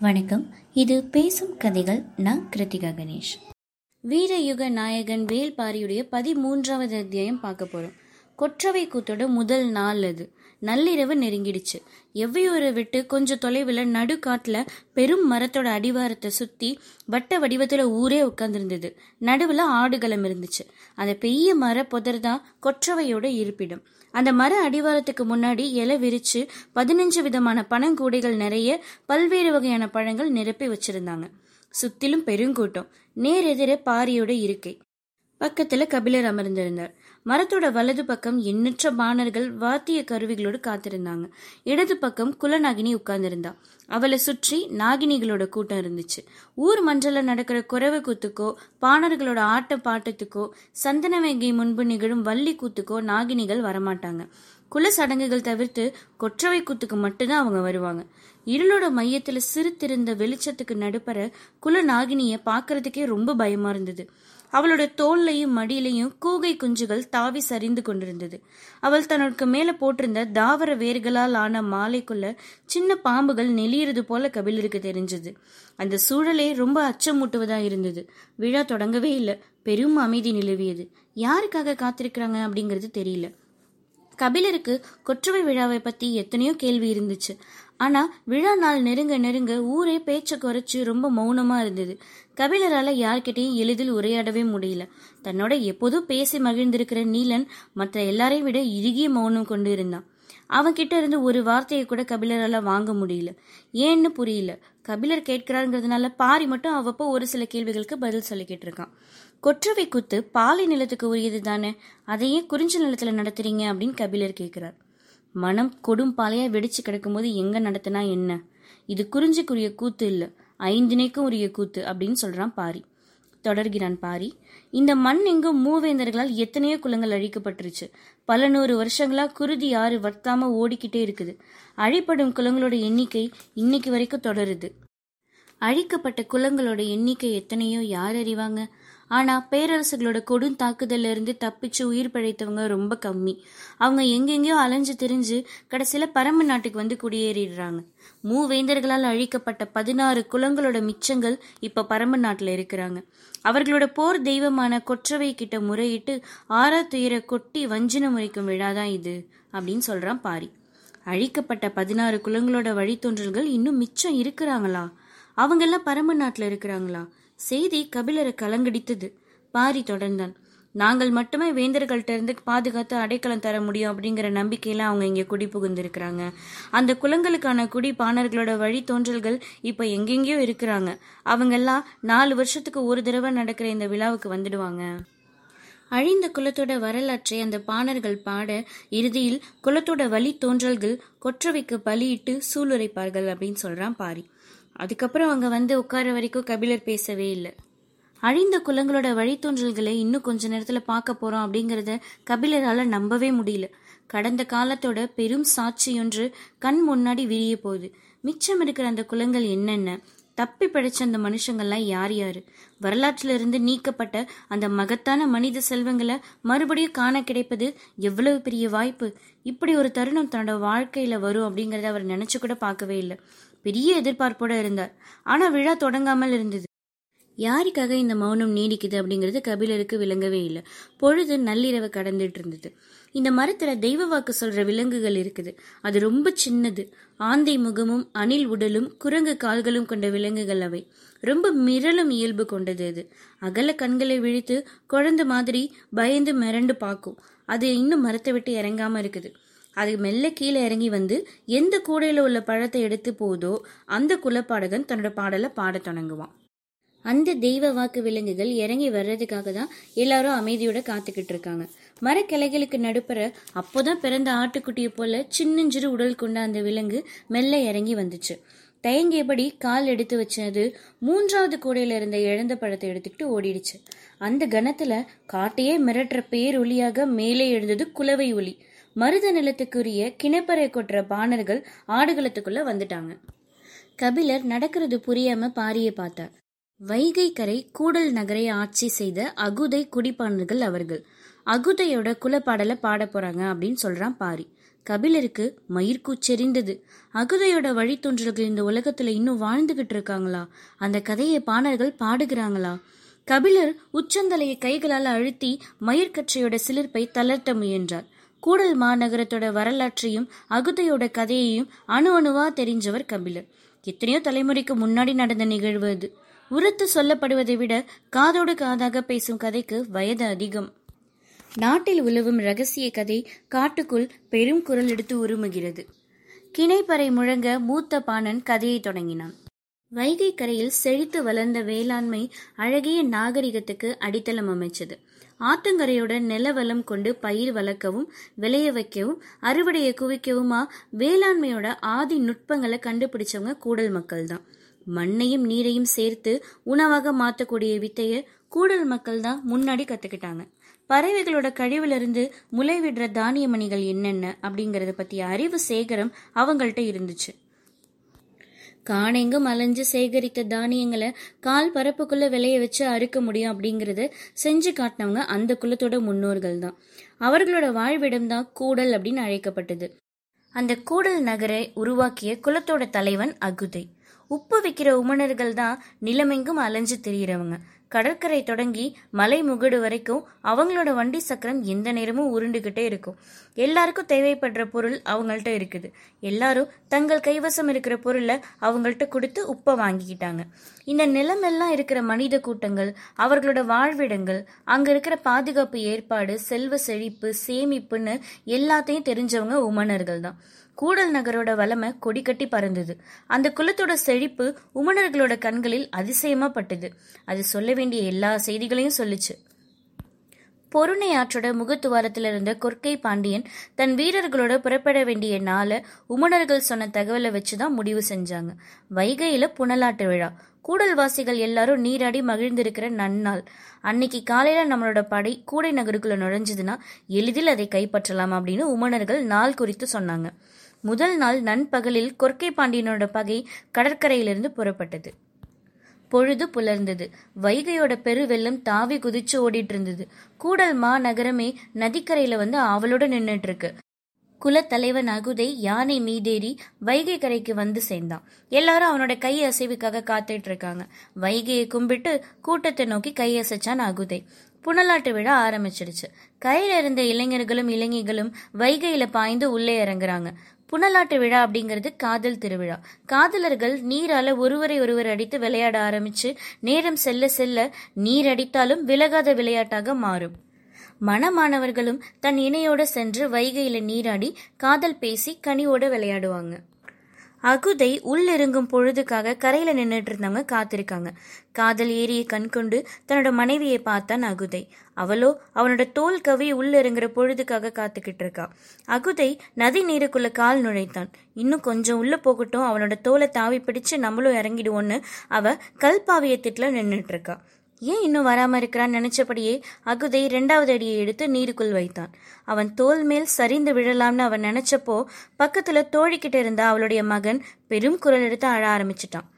வணக்கம். இது பேசும் கதைகள். நான் கிருத்திகா கணேஷ். வீரயுக நாயகன் வேல்பாரியுடைய பதிமூன்றாவது அத்தியாயம் பார்க்க போறோம். கொற்றவை கூத்தோட முதல் நாள் அது. நள்ளிரவு நெருங்கிடுச்சு. எவ்வையூரை விட்டு கொஞ்சம் தொலைவில் நடுக்காட்டுல பெரும் மரத்தோட அடிவாரத்தை சுத்தி வட்ட வடிவத்துல ஊரே உட்காந்துருந்தது நடுவில் ஆடுகளம் இருந்துச்சு. அந்த பெரிய மர புதர் தான் கொற்றவையோட இருப்பிடம். அந்த மர அடிவாரத்துக்கு முன்னாடி இலை விரிச்சு பதினஞ்சு விதமான பனங்கூடைகள் நிறைய பல்வேறு வகையான பழங்கள் நிரப்பி வச்சிருந்தாங்க. சுத்திலும் பெருங்கூட்டம் நேர் பாரியோட இருக்கை. பக்கத்துல கபிலர் அமர்ந்திருந்தார். மரத்தோட வலது பக்கம் எண்ணற்ற பாணர்கள் வாத்திய கருவிகளோடு காத்திருந்தாங்க. இடது பக்கம் குலநாகினி உட்கார்ந்திருந்தா. அவளை சுற்றி நாகினிகளோட கூட்டம் இருந்துச்சு. ஊர் மஞ்சள நடக்கிற குறவை கூத்துக்கோ பாணர்களோட ஆட்ட பாட்டத்துக்கோ சந்தனவேங்கை முன்பு நிகழும் வள்ளி கூத்துக்கோ நாகினிகள் வரமாட்டாங்க. குல சடங்குகள் தவிர்த்து கொற்றவை கூத்துக்கு மட்டும்தான் அவங்க வருவாங்க. இருளோட மையத்துல சிரித்திருந்த வெளிச்சத்துக்கு நடுப்பற குல நாகினிய பாக்குறதுக்கே ரொம்ப பயமா இருந்தது. அவளோட தோல்லையும் மடியிலையும் கூகை குஞ்சுகள் தாவி சரிந்து கொண்டிருந்தது. அவள் தனக்கு மேல போட்டிருந்த தாவர வேர்களால் ஆன மாலைக்குள்ள சின்ன பாம்புகள் நெளியறது போல கபிலருக்கு தெரிஞ்சது. அந்த சூழலே ரொம்ப அச்சமூட்டுவதா இருந்தது. விழா தொடங்கவே இல்லை. பெரும் அமைதி நிலவியது. யாருக்காக காத்திருக்கிறாங்க அப்படிங்கிறது தெரியல. கபிலருக்கு கொற்றவை விழாவை பத்தி எத்தனையோ கேள்வி இருந்துச்சு. ஆனா விழா நாள் நெருங்க நெருங்க ஊரே பேச்ச குறைச்சு ரொம்ப மௌனமா இருந்தது. கபிலரால யார்கிட்டையும் எளிதில் உரையாடவே முடியல. தன்னோட எப்போதும் பேசி மகிழ்ந்திருக்கிற நீலன் மற்ற எல்லாரையும் விட இறுகிய மௌனம் கொண்டு இருந்தான். அவன்கிட்ட இருந்து ஒரு வார்த்தையை கூட கபிலரால வாங்க முடியல. ஏன்னு புரியல. கபிலர் கேட்கிறாருங்கிறதுனால பாரி மட்டும் அவ்வப்போ ஒரு சில கேள்விகளுக்கு பதில் சொல்லிக்கிட்டு இருக்கான். கொற்றவை குத்து பாலை நிலத்துக்கு உரியது தானே? அதையே குறிஞ்சி நிலத்துல நடத்துறீங்க அப்படின்னு கபிலர் கேட்கிறார். மனம் கொடும் பாலையா வெடிச்சு கிடக்கும்போது எங்க நடத்தினா என்ன? இது குறிஞ்சிக்குரிய கூத்து இல்லை. ஐந்தினைக்கும் உரிய கூத்து அப்படின்னு சொல்றான் பாரி. தொடர்கிறான் பாரி. இந்த மண் எங்கும் மூவேந்தர்களால் எத்தனையோ குலங்கள் அழிக்கப்பட்டுருச்சு. பல நூறு வருஷங்களா குருதி ஆறு வர்த்தாம ஓடிக்கிட்டே இருக்குது. அழிப்படும் குலங்களோட எண்ணிக்கை இன்னைக்கு வரைக்கும் தொடருது. அழிக்கப்பட்ட குலங்களோட எண்ணிக்கை எத்தனையோ யார் அறிவாங்க? ஆனா பேரரசுகளோட கொடும் தாக்குதல்ல இருந்து தப்பிச்சு உயிர் பிழைத்தவங்க ரொம்ப கம்மி. அவங்க எங்கெங்கயோ அலைஞ்சு திரிஞ்சு கடைசியில பரம்பு நாட்டுக்கு வந்து குடியேறிடுறாங்க. மூவேந்தர்களால் அழிக்கப்பட்ட பதினாறு குலங்களோட மிச்சங்கள் இப்ப பரம்பு நாட்டுல இருக்கிறாங்க. அவர்களோட போர் தெய்வமான கொற்றவை கிட்ட முறையிட்டு ஆறா துயர கொட்டி வஞ்சின முறைக்கும் விழாதான் இது அப்படின்னு சொல்றான் பாரி. அழிக்கப்பட்ட பதினாறு குலங்களோட வழித்தோன்றல்கள் இன்னும் மிச்சம் இருக்கிறாங்களா? அவங்கெல்லாம் பரம்பு நாட்டுல இருக்கிறாங்களா? செய்தி கபிலரை கலங்கடித்தது. பாரி தொடர்ந்தான். நாங்கள் மட்டுமே வேந்தர்கள்ட்ட இருந்து பாதுகாத்து அடைக்கலம் தர முடியும் அப்படிங்கிற நம்பிக்கையில அவங்க இங்கே குடி புகுந்திருக்கிறாங்க. அந்த குளங்களுக்கான குடி பாணர்களோட வழி தோன்றல்கள் இப்ப எங்கெங்கயோ இருக்கிறாங்க. அவங்க எல்லாம் நாலு வருஷத்துக்கு ஒரு தடவை நடக்கிற இந்த விழாவுக்கு வந்துடுவாங்க. அழிந்த குலத்தோட வரலாற்றை அந்த பாணர்கள் பாட இறுதியில் குலத்தோட வழி தோன்றல்கள் கொற்றவைக்கு பலியிட்டு சூளுரைப்பார்கள் அப்படின்னு சொல்றான் பாரி. அதுக்கப்புறம் அங்கே வந்து உட்கார வரைக்கும் கபிலர் பேசவே இல்லை. அழிந்த குலங்களோட வழித்தோன்றல்களை இன்னும் கொஞ்ச நேரத்தில் பார்க்க போகிறோம் அப்படிங்கிறத கபிலரால் நம்பவே முடியல. கடந்த காலத்தோட பெரும் சாட்சியொன்று கண் முன்னாடி விரிய போகுது. மிச்சம் இருக்கிற அந்த குலங்கள் என்னென்ன? தப்பி பிழைச்ச அந்த மனுஷங்கள்லாம் யார் யார்? வரலாற்றிலிருந்து நீக்கப்பட்ட அந்த மகத்தான மனித செல்வங்களை மறுபடியும் காண கிடைப்பது எவ்வளவு பெரிய வாய்ப்பு? இப்படி ஒரு தருணம் தன்னோட வாழ்க்கையில் வரும் அப்படிங்கிறத அவர் நினச்சி கூட பார்க்கவே இல்லை. பெரிய எதிர்பார்ப்போட இருந்தார். ஆனா விழா தொடங்காமல் இருந்தது. யாருக்காக இந்த மௌனம் நீடிக்குது அப்படிங்கிறது கபிலருக்கு விளங்கவே இல்லை. பொழுது நள்ளிரவு கடந்துட்டு இருந்தது இந்த மரத்துல தெய்வ வாக்கு சொல்ற விலங்குகள் இருக்குது. அது ரொம்ப சின்னது. ஆந்தை முகமும் அணில் உடலும் குரங்கு கால்களும் கொண்ட விலங்குகள் அவை. ரொம்ப மிரளும் இயல்பு கொண்டது அது. அகல கண்களை விழித்து குழந்தை மாதிரி பயந்து மிரண்டு பார்க்கும். அது இன்னும் மரத்தை விட்டு இறங்காம இருக்குது. அது மெல்ல கீழே இறங்கி வந்து எந்த கூடையில் உள்ள பழத்தை எடுத்து போதோ அந்த குலப்பாடகன் தன்னோட பாடலை பாடத் தொடங்குவான். அந்த தெய்வ வாக்கு விலங்குகள் இறங்கி வர்றதுக்காக தான் எல்லாரும் அமைதியோட காத்துக்கிட்டு இருக்காங்க. மரக்கிளைகளுக்கு நடுப்புற அப்போதான் பிறந்த ஆட்டுக்குட்டியை போல சின்னஞ்சிறு உடல் கொண்ட அந்த விலங்கு மெல்ல இறங்கி வந்துச்சு. தயங்கியபடி கால் எடுத்து வச்சது மூன்றாவது கூடையில இருந்த இழந்த பழத்தை எடுத்துக்கிட்டு ஓடிடுச்சு. அந்த கணத்துல காட்டையே மிரட்டுற ஒளியாக மேலே எழுந்தது குலவை ஒலி. மருத நிலத்துக்குரிய கிணப்பறை கொட்டுற பாணர்கள் ஆடுகளத்துக்குள்ள வந்துட்டாங்க. கபிலர் நடக்கிறது புரியாம பாரிய பார்த்தார். வைகை கரை கூடல் நகரை ஆட்சி செய்த அகுதை குடிப்பாணர்கள் அவர்கள். அகுதையோட குலப்பாடலை பாட போறாங்க அப்படின்னு சொல்றான் பாரி. கபிலருக்கு மயிர்கூச்செறிந்தது. அகுதையோட வழித்தோன்றல்கள் இந்த உலகத்துல இன்னும் வாழ்ந்துகிட்டு இருக்காங்களா? அந்த கதையை பாணர்கள் பாடுகிறாங்களா? கபிலர் உச்சந்தலையை கைகளால் அழுத்தி மயிர்கற்றையோட சிலிர்ப்பை தளர்த்த முயன்றார். கூடல் மாநகரத்தோட வரலாற்றையும் அகுதையோட கதையையும் அணு அணுவா தெரிஞ்சவர் கபிலர். எத்தனையோ தலைமுறைக்கு முன்னாடி நடந்த நிகழ்வு அது. உரத்து சொல்லப்படுவதை விட காதோடு காதாக பேசும் கதைக்கு வயது அதிகம். நாட்டில் உலவும் ரகசிய கதை காட்டுக்குள் பெரும் குரல் எடுத்து உருமுகிறது. கிணைப்பறை முழங்க மூத்த பாணன் கதையை தொடங்கினான். வைகை கரையில் செழித்து வளர்ந்த வேளாண்மை அழகிய நாகரிகத்துக்கு அடித்தளம் அமைச்சது. ஆத்தங்கரையுடன் நிலவலம் கொண்டு பயிர் வளர்க்கவும் விளைய வைக்கவும் அறுவடையை குவிக்கவுமா? வேளாண்மையோட ஆதி நுட்பங்களை கண்டுபிடிச்சவங்க கூடல் மக்கள் தான் மண்ணையும் நீரையும் சேர்த்து உணவாக மாற்றக்கூடிய வித்தைய கூடல் மக்கள் தான் முன்னாடி கத்துக்கிட்டாங்க. பறவைகளோட கழிவுலேருந்து முளை முளைவிடுற தானிய மணிகள் என்னென்ன அப்படிங்கறத பற்றிய அறிவு சேகரம் அவங்கள்ட்ட இருந்துச்சு. காணெங்கும் அலைஞ்சு சேகரித்த தானியங்களை கால் பரப்புக்குள்ள விளைய வச்சு அறுக்க முடியும் அப்படிங்கறத செஞ்சு காட்டினவங்க அந்த குலத்தோட முன்னோர்கள் தான். அவர்களோட வாழ்விடம் தான் கூடல் அப்படின்னு அழைக்கப்பட்டது. அந்த கூடல் நகரை உருவாக்கிய குலத்தோட தலைவன் அகுதை. உப்பு விற்கிற உமணர்கள் தான் நிலமெங்கும் அலைஞ்சு திரியிறவங்க. கடற்கரை தொடங்கி மலை முகடு வரைக்கும் அவங்களோட வண்டி சக்கரம் எந்த நேரமும் உருண்டுகிட்டே இருக்கும். எல்லாருக்கும் தேவைப்படுற பொருள் அவங்கள்ட்ட இருக்குது. எல்லாரும் தங்கள் கைவசம் இருக்கிற பொருளை அவங்கள்ட்ட கொடுத்து உப்பை வாங்கிக்கிட்டாங்க. இந்த நிலமெல்லாம் இருக்கிற மனித கூட்டங்கள் அவர்களோட வாழ்விடங்கள் அங்க இருக்கிற பாதுகாப்பு ஏற்பாடு செல்வ செழிப்பு சேமிப்புன்னு எல்லாத்தையும் தெரிஞ்சவங்க உமனர்கள் தான் கூடல் நகரோட வளமை கொடி கட்டி பறந்தது. அந்த குலத்தோட செழிப்பு உமனர்களோட கண்களில் அதிசயமா பட்டது. அது சொல்ல வேண்டிய எல்லா செய்திகளையும் சொல்லுச்சு. பொருணை ஆற்றோட முகத்துவாரத்தில் இருந்த கொற்கை பாண்டியன் தன் வீரர்களோட புறப்பட வேண்டிய நாளை உமணர்கள் சொன்ன தகவலை வச்சுதான் முடிவு செஞ்சாங்க. வைகையில புனலாட்டு விழா. கூடல்வாசிகள் எல்லாரும் நீராடி மகிழ்ந்திருக்கிற நன்னாள். அன்னைக்கு காலையில நம்மளோட படை கூடை நகருக்குள்ள நுழைஞ்சதுன்னா எளிதில் அதை கைப்பற்றலாம் அப்படின்னு உமணர்கள் நாள் குறித்து சொன்னாங்க. முதல் நாள் நண்பகலில் கொற்கை பாண்டியனோட பகை கடற்கரையிலிருந்து புறப்பட்டது. பொழுது புலர்ந்தது. வைகையோட பெருவெல்லம் தாவி குதிச்சு ஓடிட்டு இருந்தது கூடல் மாநகரமே நதிக்கரையில வந்து ஆவலோட நின்னுட்டு இருக்கு குலத்தலைவன் அகுதை யானை மீதேறி வைகை கரைக்கு வந்து சேர்ந்தான். எல்லாரும் அவனோட கை அசைவுக்காக காத்துட்டு இருக்காங்க வைகையை கும்பிட்டு கூட்டத்தை நோக்கி கை அசைச்சான் அகுதை. புனலாட்டு விழா ஆரம்பிச்சிடுச்சு. கையில இருந்த இளைஞர்களும் இளைஞர்களும் வைகையில பாய்ந்து உள்ளே இறங்குறாங்க. புனலாட்டு விழா அப்படிங்கிறது காதல் திருவிழா. காதலர்கள் நீரால ஒருவரை ஒருவர் அடித்து விளையாட ஆரம்பிச்சு நேரம் செல்ல செல்ல நீர் அடித்தாலும் விலகாத விளையாட்டாக மாறும் மணமானவர்களும் தன் இணையோட சென்று வைகையில நீராடி காதல் பேசி கனியோட விளையாடுவாங்க. அகுதை உள்ளிறங்கும் பொழுதுக்காக கரையில நின்றுட்டு இருந்தவங்க காத்திருக்காங்க. காதல் ஏறிய கண் கொண்டு தன்னோட மனைவியை பார்த்தான் அகுதை. அவளோ அவனோட தோல் கவி உள்ளிறங்குற பொழுதுக்காக காத்துக்கிட்டு இருக்கா. அகுதை நதி நீருக்குள்ள கால் நுழைத்தான். இன்னும் கொஞ்சம் உள்ள போகட்டும் அவனோட தோலை தாவி பிடிச்சு நம்மளும் இறங்கிடுவோன்னு அவ கல்பாவியத்திட்டுல நின்றுட்டு இருக்கா ஏன் இன்னும் வராம இருக்கிறான்னு நினைச்சபடியே அகுதை ரெண்டாவது அடியை எடுத்து நீருக்குள் வைத்தான். அவன் தோல் மேல் சரிந்து விழலாம்னு அவன் நினைச்சப்போ பக்கத்துல தோழிக்கிட்ட இருந்த அவளுடைய மகன் பெரும் குரல் எடுத்து அழ ஆரம்பிச்சிட்டான்.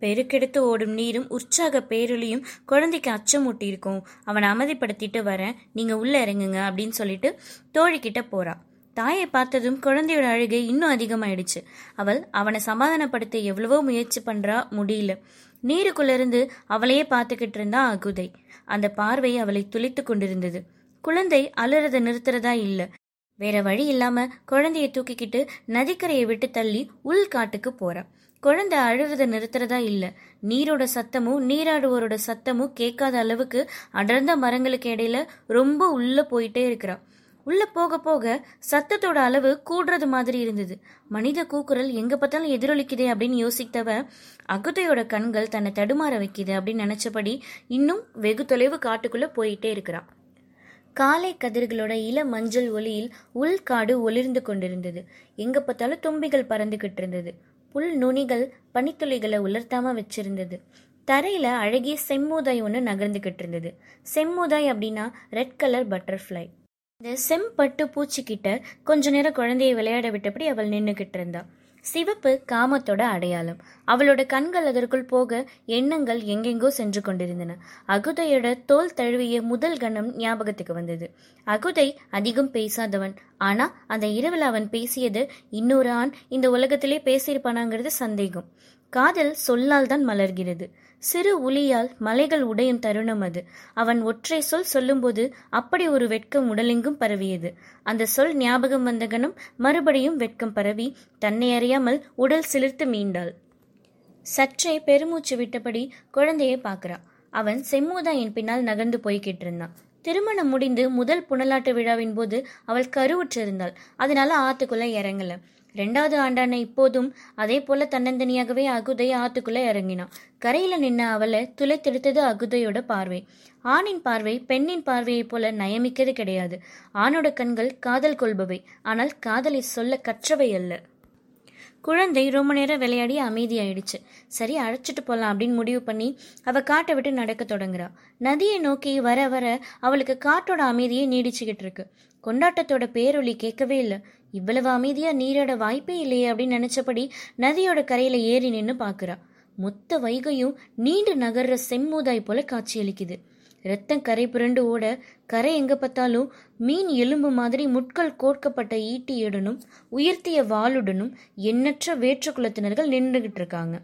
பெருக்கெடுத்து ஓடும் நீரும் உற்சாக பேரொலியும் குழந்தைக்கு அச்சமூட்டி இருக்கும் அவனை அமைதிப்படுத்திட்டு வரேன். நீங்க உள்ள இறங்குங்க அப்படின்னு சொல்லிட்டு தோழிக்கிட்ட போறா. தாயை பார்த்ததும் குழந்தையோட அழுகை இன்னும் அதிகமாயிடுச்சு. அவள் அவனை சமாதானப்படுத்த எவ்வளவோ முயற்சி பண்றா முடியல. நீருக்குள்ளிருந்து அவளையே பார்த்துக்கிட்டு இருந்தா அகுதை. அந்த பார்வை அவளை துளித்து கொண்டிருந்தது. குழந்தை அலறத நிறுத்துறதா இல்ல. வேற வழி இல்லாம குழந்தைய தூக்கிக்கிட்டு நதிக்கரையை விட்டு தள்ளி உள் காட்டுக்கு போறா. குழந்தை அழுறத நிறுத்துறதா இல்ல. நீரோட சத்தமும் நீராடுவோரோட சத்தமும் கேட்காத அளவுக்கு அடர்ந்த மரங்களுக்கு இடையில ரொம்ப உள்ள போயிட்டே இருக்கிறான் உள்ள போக போக சத்தத்தோட அளவு கூடுறது மாதிரி இருந்தது. மனித கூக்குரல் எங்க பார்த்தாலும் எதிரொலிக்குதே அப்படின்னு யோசித்தவ அகுதையோட கண்கள் தன்னை தடுமாற வைக்குது அப்படின்னு நினைச்சபடி இன்னும் வெகு தொலைவு காட்டுக்குள்ள போயிட்டே இருக்கிறான். காலை கதிர்களோட இள மஞ்சள் ஒளியில் உள்காடு ஒளிர்ந்து கொண்டிருந்தது. எங்க பார்த்தாலும் தும்பிகள் பறந்துகிட்டு இருந்தது. புல் நுனிகள் பனித்துளிகளை உலர்த்தாம வச்சிருந்தது. தரையில அழகிய செம்மூதாய் ஒன்று நகர்ந்துகிட்டு இருந்தது. செம்மூதாய் அப்படின்னா ரெட் கலர் பட்டர்ஃப்ளை. இந்த செம்பட்டு பூச்சிக்கிட்ட கொஞ்ச நேரம் குழந்தையை விளையாட விட்டபடி அவள் நின்றுகிட்டு இருந்தா. சிவப்பு காமத்தோட அடையாளம். அவளோட கண்கள் அதற்குள் போக எண்ணங்கள் எங்கெங்கோ சென்று கொண்டிருந்தன. அகுதையோட தோல் தழுவிய முதல் கணம் ஞாபகத்துக்கு வந்தது. அகுதை அதிகம் பேசாதவன். ஆனா அந்த இரவில் அவன் பேசியது இன்னொரு ஆண் இந்த உலகத்திலே பேசியிருப்பானாங்கிறது சந்தேகம். காதல் சொல்லால் தான் மலர்கிறது. சிறு உளியால் மலைகள் உடையும் தருணம் அது. அவன் ஒற்றை சொல் சொல்லும்போது அப்படி ஒரு வெட்கம் உடலெங்கும் பரவியது. அந்த சொல் ஞாபகம் வந்த கணம் மறுபடியும் வெட்கம் பரவி தன்னை அறியாமல் உடல் சிலிர்த்து மீண்டாள். சற்றே பெருமூச்சு விட்டபடி குழந்தையை பார்க்கறா. அவன் செம்மூதாயின் பின்னால் நகர்ந்து போய்கிட்டு இருந்தான் திருமணம் முடிந்து முதல் புனலாட்டு விழாவின் போது அவள் கருவுற்றிருந்தாள். அதனால ஆத்துக்குள்ள இறங்கல. ரெண்டாவது ஆண்டான இப்போதும் அதே போல தன்னந்தனியாகவே அகுதை ஆத்துக்குள்ள இறங்கினான் கரையில நின்ன அவளை துளைத்தெடுத்தது அகுதையோட பார்வை. ஆணின் பார்வை பெண்ணின் பார்வையைப் போல நயமிக்கது கிடையாது. ஆணோட கண்கள் காதல் கொள்பவை. ஆனால் காதலை சொல்ல கற்றவை அல்ல. குழந்தை ரொம்ப நேரம் விளையாடி அமைதியாயிடுச்சு சரி அழைச்சிட்டு போகலாம் அப்படின்னு முடிவு பண்ணி அவள் காட்டை விட்டு நடக்க தொடங்குறா. நதியை நோக்கி வர வர அவளுக்கு காட்டோட அமைதியை நீடிச்சுக்கிட்டு இருக்கு. கொண்டாட்டத்தோட பேரொலி கேட்கவே இல்லை. இவ்வளவு அமைதியாக நீரோட வாய்ப்பே இல்லையே அப்படின்னு நினச்சபடி நதியோட கரையில் ஏறி நின்று பார்க்குறா மொத்த வைகையும் நீண்டு நகர்ற செம்மூதாய் போல காட்சியளிக்குது. ரத்தம் கரை புரண்டு ஓட கரை எங்க பார்த்தாலும் மீன் எலும்பு மாதிரி முட்கள் கோர்க்கப்பட்ட ஈட்டியுடனும் உயர்த்திய வாளுடனும் எண்ணற்ற வேற்று குலத்தினர்கள் நின்றுகிட்டு இருக்காங்க.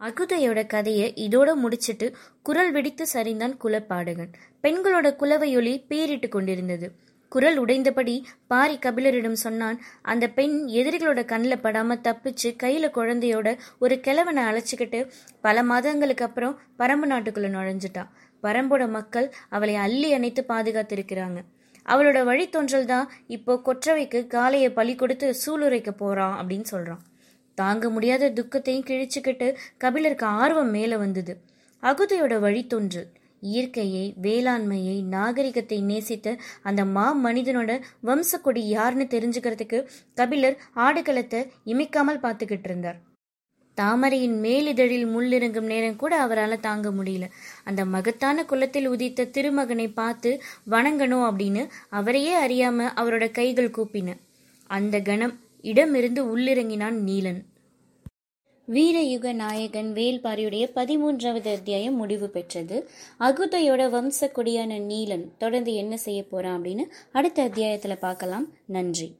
அகுதையோட கதையை இதோட முடிச்சிட்டு குரல் வெடித்து சரிந்தான் குலப்பாடகன். பெண்களோட குலவையொலி பேரிட்டு கொண்டிருந்தது. குரல் உடைந்தபடி பாரி கபிலரிடம் சொன்னான் அந்த பெண் எதிரிகளோட கண்ணில் படாம தப்பிச்சு கையில குழந்தையோட ஒரு கிழவனை அழைச்சிக்கிட்டு பல மாதங்களுக்கு அப்புறம் பரம்பு நாட்டுக்குள்ள நுழைஞ்சிட்டான் பரம்போட மக்கள் அவளை அள்ளி அணைத்து பாதுகாத்திருக்கிறாங்க. அவளோட வழித்தோன்றல் தான் இப்போ கொற்றவைக்கு காளையை பலி கொடுத்து சூளுரைக்க போறான் அப்படின்னு சொல்றான். தாங்க முடியாத துக்கத்தையும் கிழிச்சுக்கிட்டு கபிலருக்கு ஆர்வம் மேல வந்தது. அகுதையோட வழித்தோன்றல் இயற்கையை வேளாண்மையை நாகரிகத்தை நேசித்த அந்த மா மனிதனோட வம்சக்கொடி யாருன்னு தெரிஞ்சுக்கிறதுக்கு கபிலர் ஆடுகளத்தை இமைக்காமல் பார்த்துக்கிட்டு இருந்தார். தாமரையின் மேலிதழில் முள்ளிறங்கும் நேரம் கூட அவரால் தாங்க முடியல. அந்த மகத்தான குலத்தில் உதித்த திருமகனை பார்த்து வணங்கணும் அப்படின்னு அவரையே அறியாம அவரோட கைகள் கூப்பின. அந்த கணம் இடமிருந்து உள்ளிறங்கினான் நீலன். வீரயுக நாயகன் வேல்பாரியுடைய பதிமூன்றாவது அத்தியாயம் முடிவு பெற்றது. அகுதையோட வம்ச கொடியான நீலன் தொடர்ந்து என்ன செய்ய போறான் அப்படின்னு அடுத்த அத்தியாயத்துல பார்க்கலாம். நன்றி.